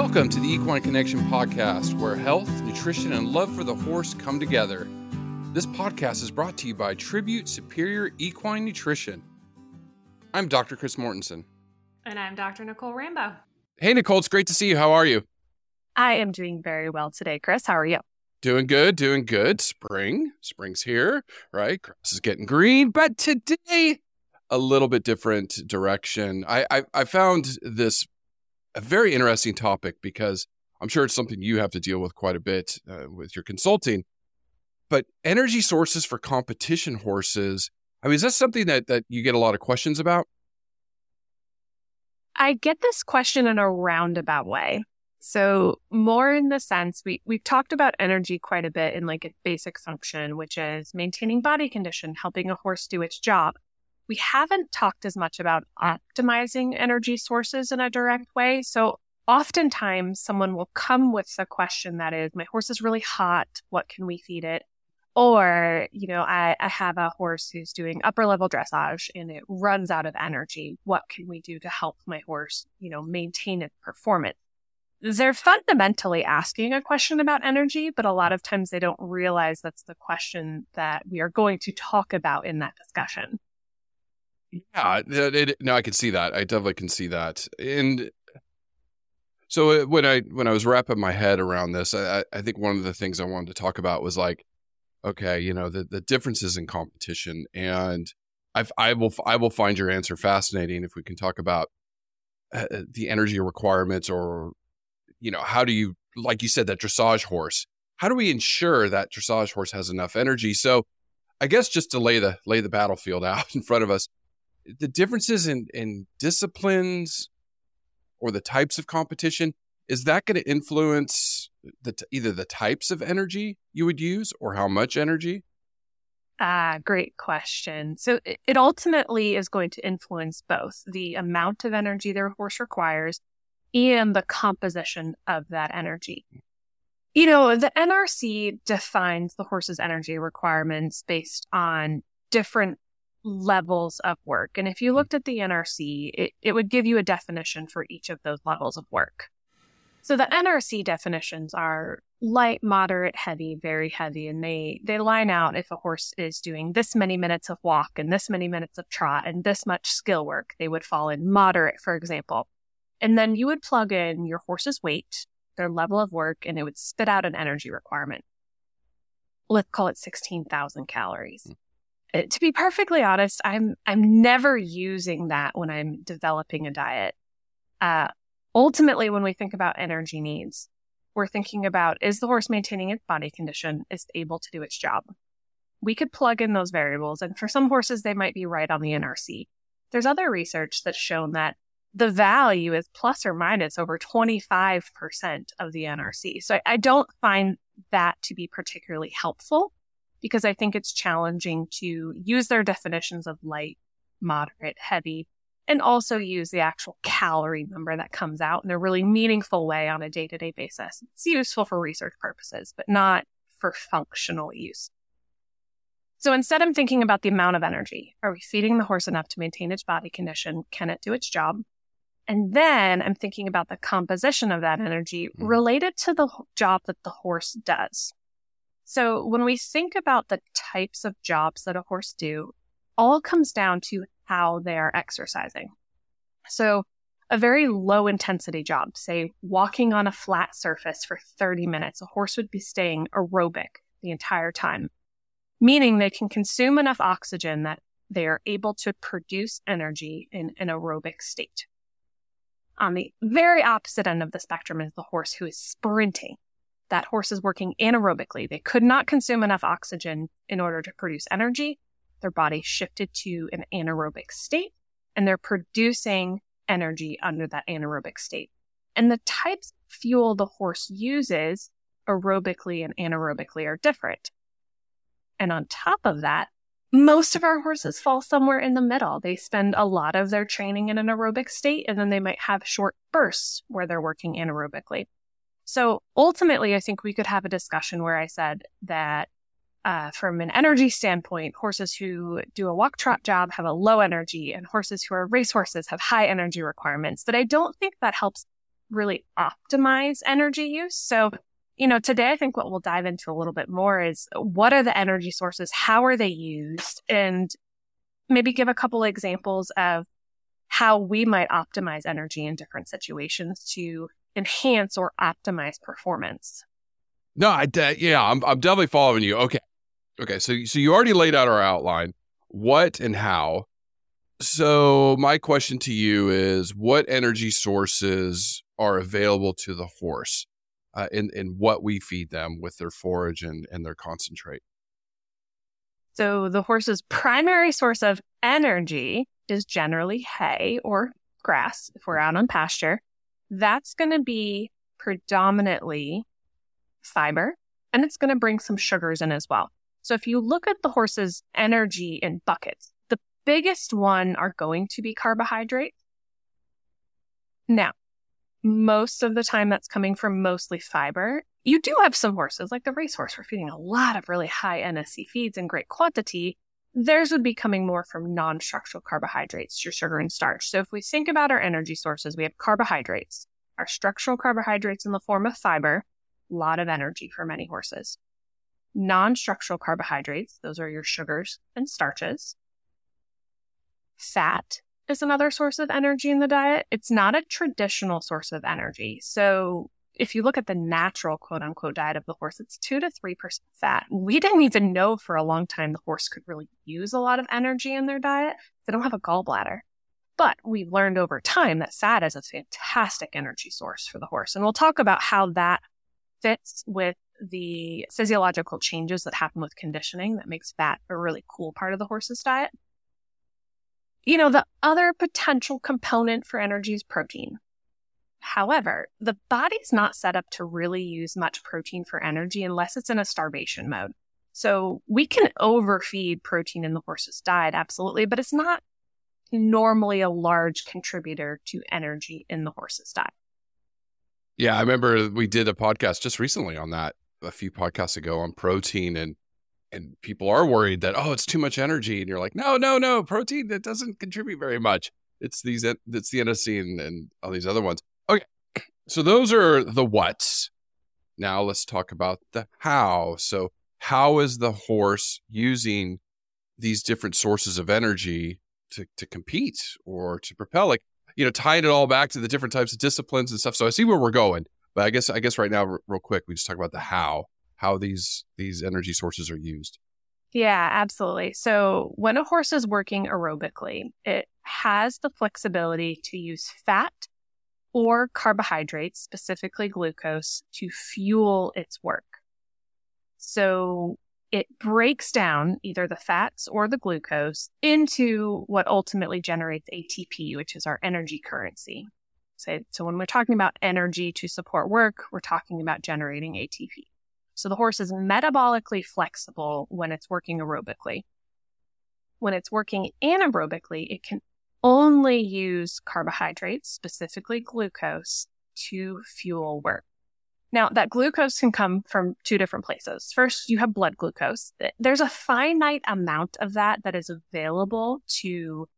Welcome to the Equine Connection podcast, where health, nutrition, and love for the horse come together. This podcast is brought to you by Tribute Superior Equine Nutrition. I'm Dr. Chris Mortensen. And I'm Dr. Nicole Rambo. Hey, Nicole, it's great to see you. How are you? I am doing very well today, Chris. How are you? Doing good, doing good. Spring, spring's here, right? Grass is getting green, but today, a little bit different direction. I, I, I found this a very interesting topic because I'm sure it's something you have to deal with quite a bit uh, with your consulting. But energy sources for competition horses. I mean, is that something that that you get a lot of questions about? I get this question in a roundabout way. So more in the sense we we've talked about energy quite a bit in like a basic function, which is maintaining body condition, helping a horse do its job. We haven't talked as much about optimizing energy sources in a direct way. So oftentimes someone will come with a question that is, my horse is really hot. What can we feed it? Or, you know, I, I have a horse who's doing upper level dressage and it runs out of energy. What can we do to help my horse, you know, maintain its performance? They're fundamentally asking a question about energy, but a lot of times they don't realize that's the question that we are going to talk about in that discussion. Yeah, it, it, no, I can see that. I definitely can see that. And so uh, when I when I was wrapping my head around this, I, I think one of the things I wanted to talk about was like okay, you know, the, the differences in competition. And I've, I will, I will find your answer fascinating if we can talk about uh, uh, the energy requirements or, you know, how do you, like you said, that dressage horse, how do we ensure that dressage horse has enough energy? So I guess just to lay the, lay the battlefield out in front of us, the differences in, in disciplines or the types of competition, is that going to influence the t- either the types of energy you would use or how much energy? Ah, great question. So it ultimately is going to influence both the amount of energy their horse requires and the composition of that energy. You know, the NRC defines the horse's energy requirements based on different levels of work. And if you looked at the NRC, it, it would give you a definition for each of those levels of work. So the NRC definitions are light, moderate, heavy, very heavy, and they they line out if a horse is doing this many minutes of walk and this many minutes of trot and this much skill work, they would fall in moderate, for example. And then you would plug in your horse's weight, their level of work, and it would spit out an energy requirement. Let's call it 16,000 calories. Mm. To be perfectly honest, I'm I'm never using that when I'm developing a diet. Uh, ultimately, when we think about energy needs, we're thinking about is the horse maintaining its body condition, is able to do its job? We could plug in those variables, and for some horses, they might be right on the NRC. There's other research that's shown that the value is plus or minus over 25% of the NRC. So I, I don't find that to be particularly helpful because I think it's challenging to use their definitions of light, moderate, heavy and also use the actual calorie number that comes out in a really meaningful way on a day to day basis. It's useful for research purposes, but not for functional use. So instead, I'm thinking about the amount of energy. Are we feeding the horse enough to maintain its body condition? Can it do its job? And then I'm thinking about the composition of that energy mm. related to the job that the horse does. So when we think about the types of jobs that a horse do, all comes down to how they are exercising. So, a very low intensity job, say walking on a flat surface for 30 minutes, a horse would be staying aerobic the entire time, meaning they can consume enough oxygen that they are able to produce energy in an aerobic state. On the very opposite end of the spectrum is the horse who is sprinting. That horse is working anaerobically. They could not consume enough oxygen in order to produce energy their body shifted to an anaerobic state and they're producing energy under that anaerobic state. And the types of fuel the horse uses aerobically and anaerobically are different. And on top of that, most of our horses fall somewhere in the middle. They spend a lot of their training in an aerobic state and then they might have short bursts where they're working anaerobically. So ultimately, I think we could have a discussion where I said that uh, from an energy standpoint, horses who do a walk trot job have a low energy, and horses who are race horses have high energy requirements. But I don't think that helps really optimize energy use. So, you know, today I think what we'll dive into a little bit more is what are the energy sources? How are they used? And maybe give a couple examples of how we might optimize energy in different situations to enhance or optimize performance. No, I de- yeah, I'm I'm definitely following you. Okay. Okay, so so you already laid out our outline, what and how. So my question to you is what energy sources are available to the horse uh, in in what we feed them with their forage and and their concentrate? So the horse's primary source of energy is generally hay or grass if we're out on pasture. That's going to be predominantly fiber and it's going to bring some sugars in as well. So if you look at the horse's energy in buckets, the biggest one are going to be carbohydrates. Now, most of the time that's coming from mostly fiber. You do have some horses, like the racehorse, we're feeding a lot of really high NSC feeds in great quantity. Theirs would be coming more from non structural carbohydrates, your sugar and starch. So if we think about our energy sources, we have carbohydrates, our structural carbohydrates in the form of fiber, a lot of energy for many horses. Non structural carbohydrates, those are your sugars and starches. Fat is another source of energy in the diet. It's not a traditional source of energy. So if you look at the natural quote unquote diet of the horse, it's two to 3% fat. We didn't even know for a long time the horse could really use a lot of energy in their diet. They don't have a gallbladder. But we learned over time that fat is a fantastic energy source for the horse. And we'll talk about how that fits with the physiological changes that happen with conditioning that makes fat a really cool part of the horse's diet. You know, the other potential component for energy is protein. However, the body's not set up to really use much protein for energy unless it's in a starvation mode. So we can overfeed protein in the horse's diet, absolutely, but it's not normally a large contributor to energy in the horse's diet. Yeah, I remember we did a podcast just recently on that a few podcasts ago on protein and and people are worried that oh it's too much energy and you're like no no no protein that doesn't contribute very much it's these it's the NSC and, and all these other ones. So those are the what's. Now let's talk about the how. So, how is the horse using these different sources of energy to, to compete or to propel? Like, you know, tying it all back to the different types of disciplines and stuff. So I see where we're going, but I guess I guess right now, r- real quick, we just talk about the how, how these these energy sources are used. Yeah, absolutely. So when a horse is working aerobically, it has the flexibility to use fat or carbohydrates, specifically glucose, to fuel its work. So it breaks down either the fats or the glucose into what ultimately generates ATP, which is our energy currency. So, so when we're talking about energy to support work, we're talking about generating ATP. So the horse is metabolically flexible when it's working aerobically. When it's working anaerobically, it can only use carbohydrates, specifically glucose, to fuel work. Now, that glucose can come from two different places. First, you have blood glucose. There's a finite amount of that that is available to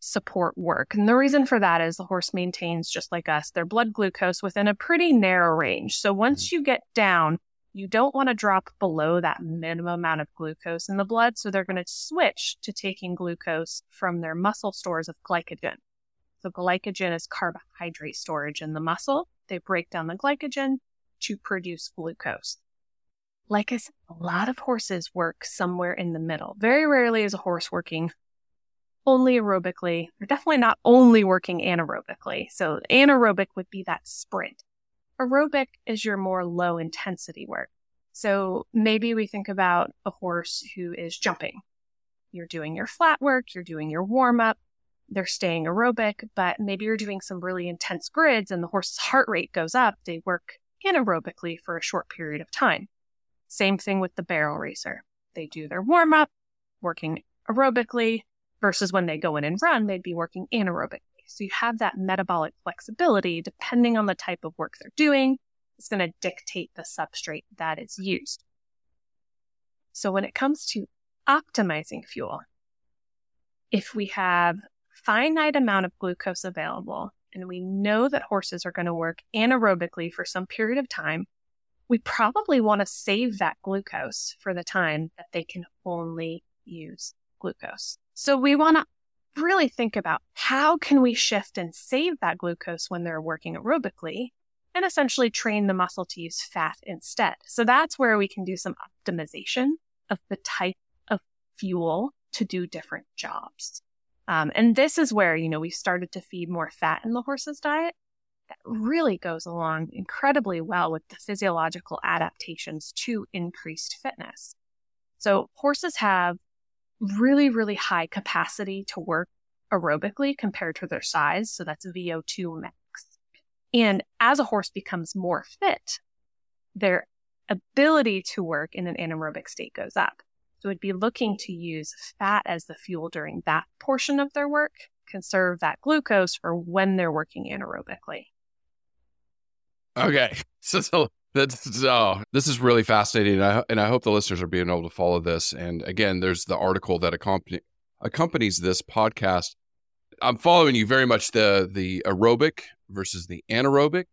support work. And the reason for that is the horse maintains, just like us, their blood glucose within a pretty narrow range. So once mm-hmm. you get down you don't want to drop below that minimum amount of glucose in the blood. So they're going to switch to taking glucose from their muscle stores of glycogen. So glycogen is carbohydrate storage in the muscle. They break down the glycogen to produce glucose. Like I said, a lot of horses work somewhere in the middle. Very rarely is a horse working only aerobically. They're definitely not only working anaerobically. So anaerobic would be that sprint. Aerobic is your more low intensity work. So maybe we think about a horse who is jumping. You're doing your flat work, you're doing your warm up, they're staying aerobic, but maybe you're doing some really intense grids and the horse's heart rate goes up. They work anaerobically for a short period of time. Same thing with the barrel racer. They do their warm up, working aerobically, versus when they go in and run, they'd be working anaerobically. So you have that metabolic flexibility depending on the type of work they're doing. It's going to dictate the substrate that is used. So when it comes to optimizing fuel, if we have finite amount of glucose available and we know that horses are going to work anaerobically for some period of time, we probably want to save that glucose for the time that they can only use glucose. So we want to really think about how can we shift and save that glucose when they're working aerobically and essentially train the muscle to use fat instead. So that's where we can do some optimization of the type of fuel to do different jobs. Um, and this is where, you know, we started to feed more fat in the horse's diet. That really goes along incredibly well with the physiological adaptations to increased fitness. So horses have really, really high capacity to work aerobically compared to their size. So that's VO2 max. And as a horse becomes more fit, their ability to work in an anaerobic state goes up. So we'd be looking to use fat as the fuel during that portion of their work, conserve that glucose for when they're working anaerobically. Okay. So, so that's oh, this is really fascinating, and I, and I hope the listeners are being able to follow this. And again, there's the article that accompany, accompanies this podcast. I'm following you very much the the aerobic versus the anaerobic,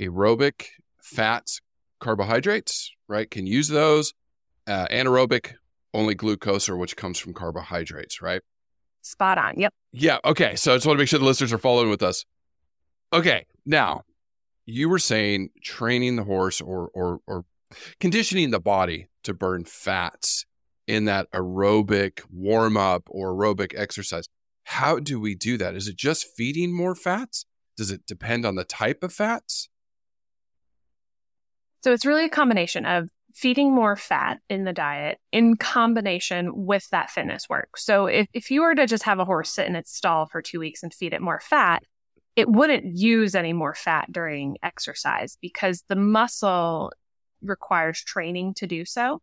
aerobic fats, carbohydrates, right? Can use those. Uh, anaerobic only glucose or which comes from carbohydrates, right? Spot on. Yep. Yeah. Okay. So I just want to make sure the listeners are following with us. Okay. Now, you were saying training the horse or or or conditioning the body to burn fats in that aerobic warm up or aerobic exercise. How do we do that? Is it just feeding more fats? Does it depend on the type of fats? So it's really a combination of feeding more fat in the diet in combination with that fitness work. So if, if you were to just have a horse sit in its stall for two weeks and feed it more fat, it wouldn't use any more fat during exercise because the muscle requires training to do so.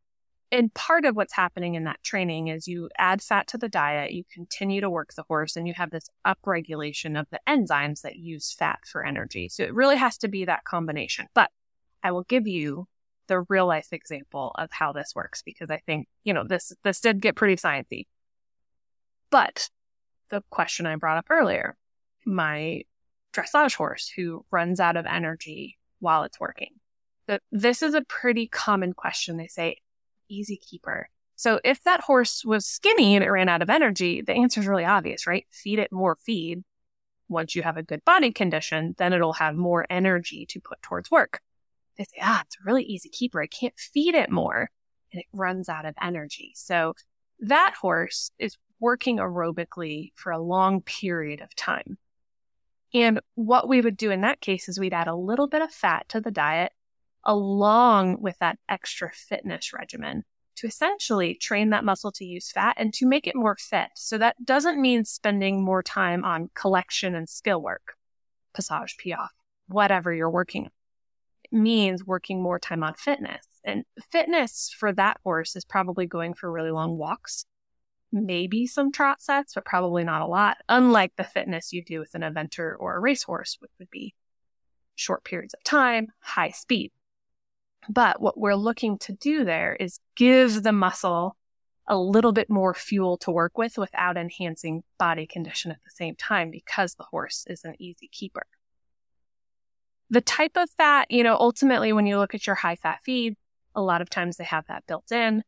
And part of what's happening in that training is you add fat to the diet, you continue to work the horse, and you have this upregulation of the enzymes that use fat for energy. So it really has to be that combination. But I will give you the real life example of how this works because I think, you know, this this did get pretty sciencey. But the question I brought up earlier, my dressage horse who runs out of energy while it's working. So this is a pretty common question. They say, easy keeper. So if that horse was skinny and it ran out of energy, the answer is really obvious, right? Feed it more feed. Once you have a good body condition, then it'll have more energy to put towards work they say, ah, it's a really easy keeper. I can't feed it more. And it runs out of energy. So that horse is working aerobically for a long period of time. And what we would do in that case is we'd add a little bit of fat to the diet along with that extra fitness regimen to essentially train that muscle to use fat and to make it more fit. So that doesn't mean spending more time on collection and skill work, passage, piaffe, whatever you're working on means working more time on fitness. And fitness for that horse is probably going for really long walks, maybe some trot sets, but probably not a lot, unlike the fitness you do with an eventer or a racehorse, which would be short periods of time, high speed. But what we're looking to do there is give the muscle a little bit more fuel to work with without enhancing body condition at the same time because the horse is an easy keeper. The type of fat, you know, ultimately, when you look at your high fat feed, a lot of times they have that built in.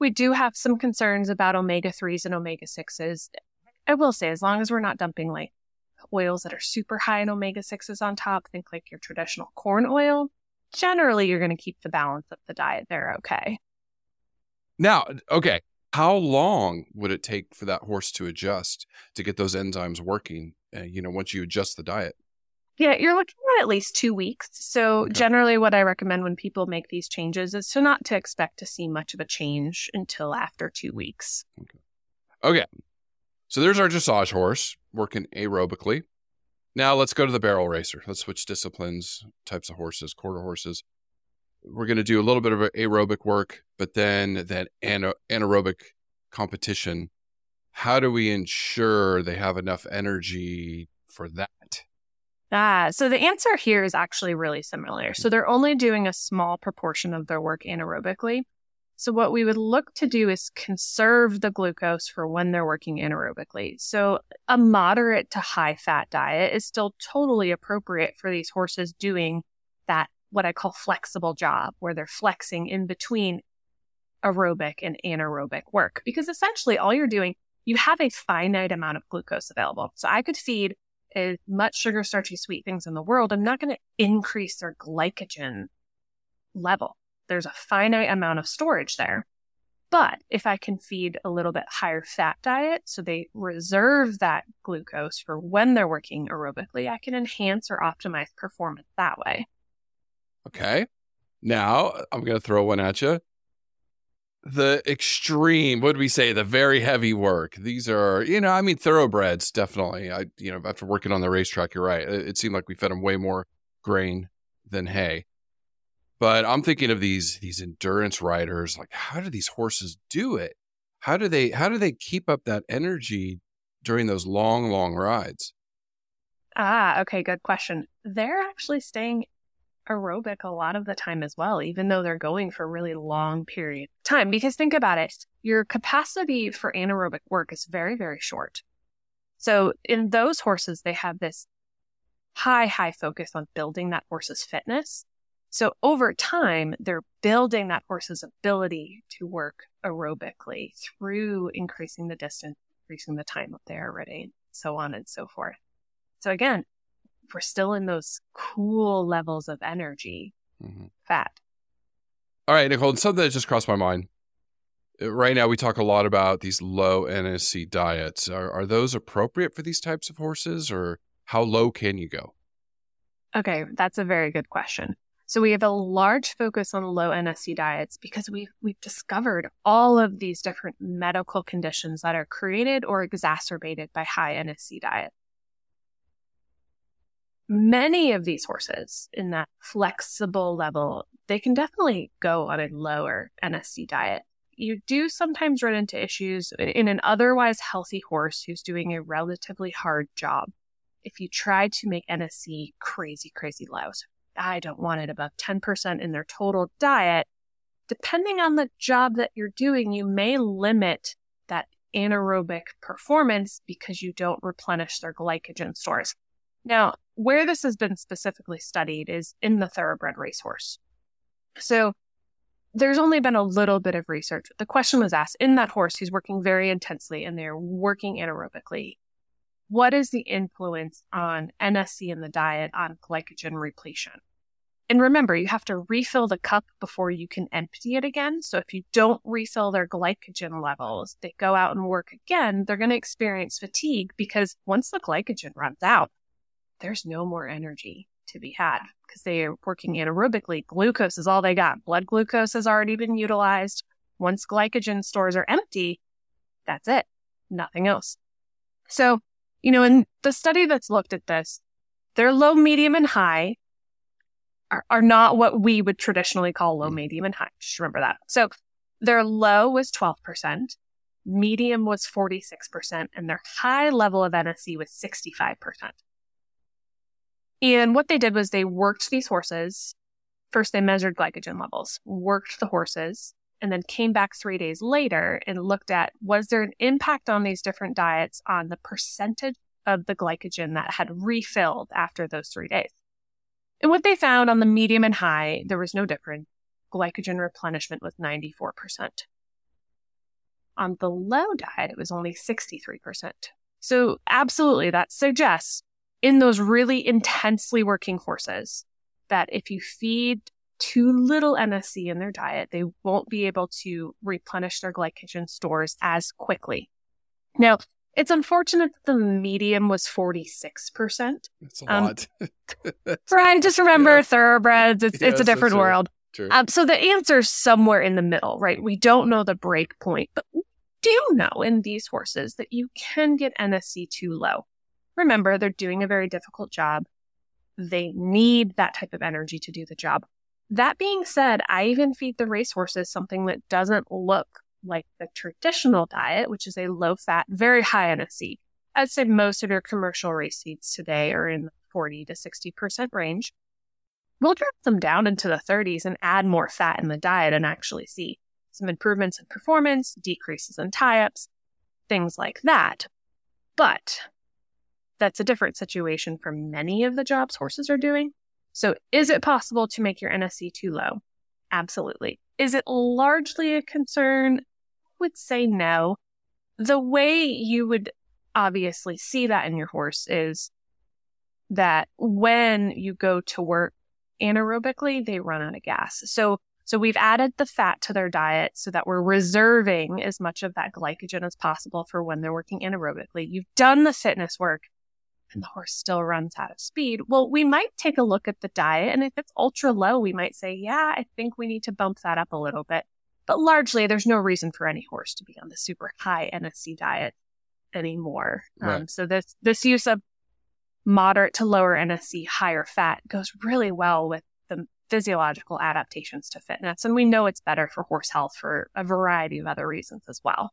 We do have some concerns about omega 3s and omega 6s. I will say, as long as we're not dumping like oils that are super high in omega 6s on top, think like your traditional corn oil, generally you're going to keep the balance of the diet there okay. Now, okay, how long would it take for that horse to adjust to get those enzymes working? Uh, you know, once you adjust the diet. Yeah, you're looking at at least two weeks. So okay. generally, what I recommend when people make these changes is to not to expect to see much of a change until after two weeks. Okay. Okay. So there's our dressage horse working aerobically. Now let's go to the barrel racer. Let's switch disciplines, types of horses, quarter horses. We're going to do a little bit of aerobic work, but then that ana- anaerobic competition. How do we ensure they have enough energy for that? Ah, so the answer here is actually really similar. So they're only doing a small proportion of their work anaerobically. So what we would look to do is conserve the glucose for when they're working anaerobically. So a moderate to high fat diet is still totally appropriate for these horses doing that, what I call flexible job, where they're flexing in between aerobic and anaerobic work. Because essentially all you're doing, you have a finite amount of glucose available. So I could feed as much sugar, starchy, sweet things in the world. I'm not going to increase their glycogen level. There's a finite amount of storage there. But if I can feed a little bit higher fat diet, so they reserve that glucose for when they're working aerobically, I can enhance or optimize performance that way. Okay. Now I'm going to throw one at you. The extreme, what do we say? The very heavy work. These are, you know, I mean, thoroughbreds, definitely. I, you know, after working on the racetrack, you're right. It, it seemed like we fed them way more grain than hay. But I'm thinking of these these endurance riders. Like, how do these horses do it? How do they how do they keep up that energy during those long, long rides? Ah, okay, good question. They're actually staying aerobic a lot of the time as well, even though they're going for really long period of time. Because think about it, your capacity for anaerobic work is very, very short. So in those horses, they have this high, high focus on building that horse's fitness. So over time, they're building that horse's ability to work aerobically through increasing the distance, increasing the time up there already, so on and so forth. So again, we're still in those cool levels of energy, mm-hmm. fat. All right, Nicole, something that just crossed my mind. Uh, right now, we talk a lot about these low NSC diets. Are, are those appropriate for these types of horses, or how low can you go? Okay, that's a very good question. So we have a large focus on low NSC diets because we've, we've discovered all of these different medical conditions that are created or exacerbated by high NSC diet. Many of these horses in that flexible level, they can definitely go on a lower NSC diet. You do sometimes run into issues in an otherwise healthy horse who's doing a relatively hard job. If you try to make NSC crazy, crazy low, so I don't want it above 10% in their total diet, depending on the job that you're doing, you may limit that anaerobic performance because you don't replenish their glycogen stores. Now, where this has been specifically studied is in the thoroughbred racehorse. So there's only been a little bit of research. The question was asked in that horse who's working very intensely and they're working anaerobically what is the influence on NSC in the diet on glycogen repletion? And remember, you have to refill the cup before you can empty it again. So if you don't refill their glycogen levels, they go out and work again, they're going to experience fatigue because once the glycogen runs out, there's no more energy to be had because they are working anaerobically. Glucose is all they got. Blood glucose has already been utilized. Once glycogen stores are empty, that's it. Nothing else. So you know, in the study that's looked at this, their low, medium, and high are, are not what we would traditionally call low, mm. medium, and high. Just remember that. So their low was 12%, medium was 46%, and their high level of NSC was 65%. And what they did was they worked these horses. First, they measured glycogen levels, worked the horses, and then came back three days later and looked at was there an impact on these different diets on the percentage of the glycogen that had refilled after those three days. And what they found on the medium and high, there was no difference. Glycogen replenishment was 94%. On the low diet, it was only 63%. So, absolutely, that suggests in those really intensely working horses that if you feed too little NSC in their diet, they won't be able to replenish their glycogen stores as quickly. Now, it's unfortunate that the medium was 46%. That's a um, lot. right. Just remember yeah. thoroughbreds. It's, it's a different world. Um, so the answer is somewhere in the middle, right? We don't know the break point, but we do know in these horses that you can get NSC too low. Remember, they're doing a very difficult job. They need that type of energy to do the job. That being said, I even feed the racehorses something that doesn't look like the traditional diet, which is a low fat, very high NSC. I'd say most of your commercial race seeds today are in the 40 to 60% range. We'll drop them down into the 30s and add more fat in the diet and actually see some improvements in performance, decreases in tie ups, things like that. But that's a different situation for many of the jobs horses are doing. So, is it possible to make your NSC too low? Absolutely. Is it largely a concern? I would say no. The way you would obviously see that in your horse is that when you go to work anaerobically, they run out of gas. So, so we've added the fat to their diet so that we're reserving as much of that glycogen as possible for when they're working anaerobically. You've done the fitness work and the horse still runs out of speed. Well, we might take a look at the diet. And if it's ultra low, we might say, yeah, I think we need to bump that up a little bit. But largely, there's no reason for any horse to be on the super high NSC diet anymore. Right. Um, so this, this use of moderate to lower NSC, higher fat goes really well with the physiological adaptations to fitness. And we know it's better for horse health for a variety of other reasons as well.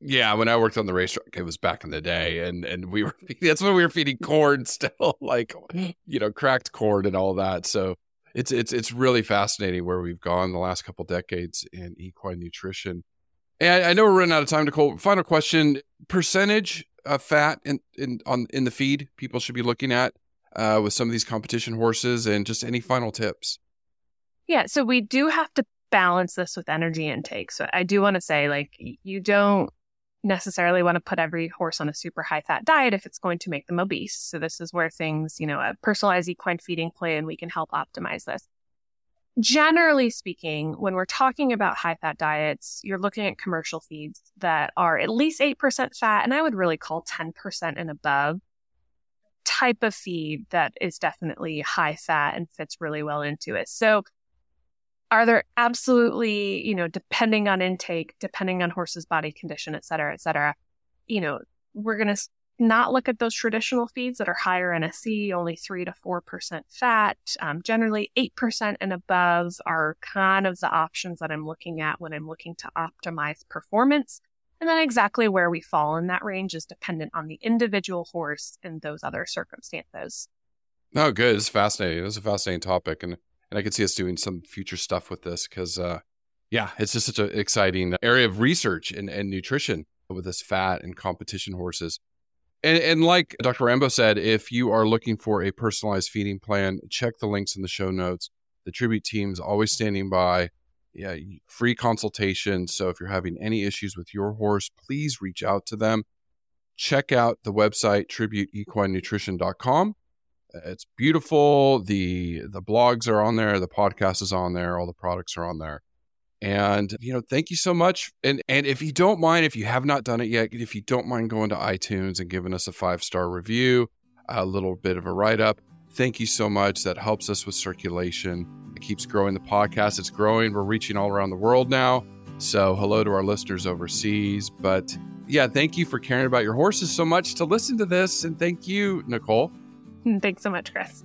Yeah, when I worked on the racetrack, it was back in the day, and and we were that's when we were feeding corn still, like you know, cracked corn and all that. So it's it's it's really fascinating where we've gone the last couple decades in equine nutrition. And I, know we're running out of time, Nicole. Final question: percentage of fat in in on in the feed people should be looking at uh, with some of these competition horses, and just any final tips. Yeah, so we do have to balance this with energy intake. So I do want to say, like, you don't necessarily want to put every horse on a super high fat diet if it's going to make them obese. So this is where things, you know, a personalized equine feeding plan, we can help optimize this. Generally speaking, when we're talking about high fat diets, you're looking at commercial feeds that are at least 8% fat, and I would really call 10% and above type of feed that is definitely high fat and fits really well into it. So are there absolutely, you know, depending on intake, depending on horse's body condition, et cetera, et cetera, you know, we're going to not look at those traditional feeds that are higher in NSC, only 3 to 4% fat. Um, generally, 8% and above are kind of the options that I'm looking at when I'm looking to optimize performance. And then exactly where we fall in that range is dependent on the individual horse and those other circumstances. Oh, good. It's fascinating. It's a fascinating topic. And and I could see us doing some future stuff with this because, uh, yeah, it's just such an exciting area of research and, and nutrition with this fat and competition horses. And, and like Dr. Rambo said, if you are looking for a personalized feeding plan, check the links in the show notes. The tribute team is always standing by. Yeah, free consultation. So if you're having any issues with your horse, please reach out to them. Check out the website tributeequinenutrition.com it's beautiful. The the blogs are on there, the podcast is on there, all the products are on there. And you know, thank you so much. And and if you don't mind, if you have not done it yet, if you don't mind going to iTunes and giving us a five star review, a little bit of a write up, thank you so much. That helps us with circulation. It keeps growing the podcast. It's growing. We're reaching all around the world now. So hello to our listeners overseas. But yeah, thank you for caring about your horses so much to listen to this. And thank you, Nicole. Thanks so much, Chris.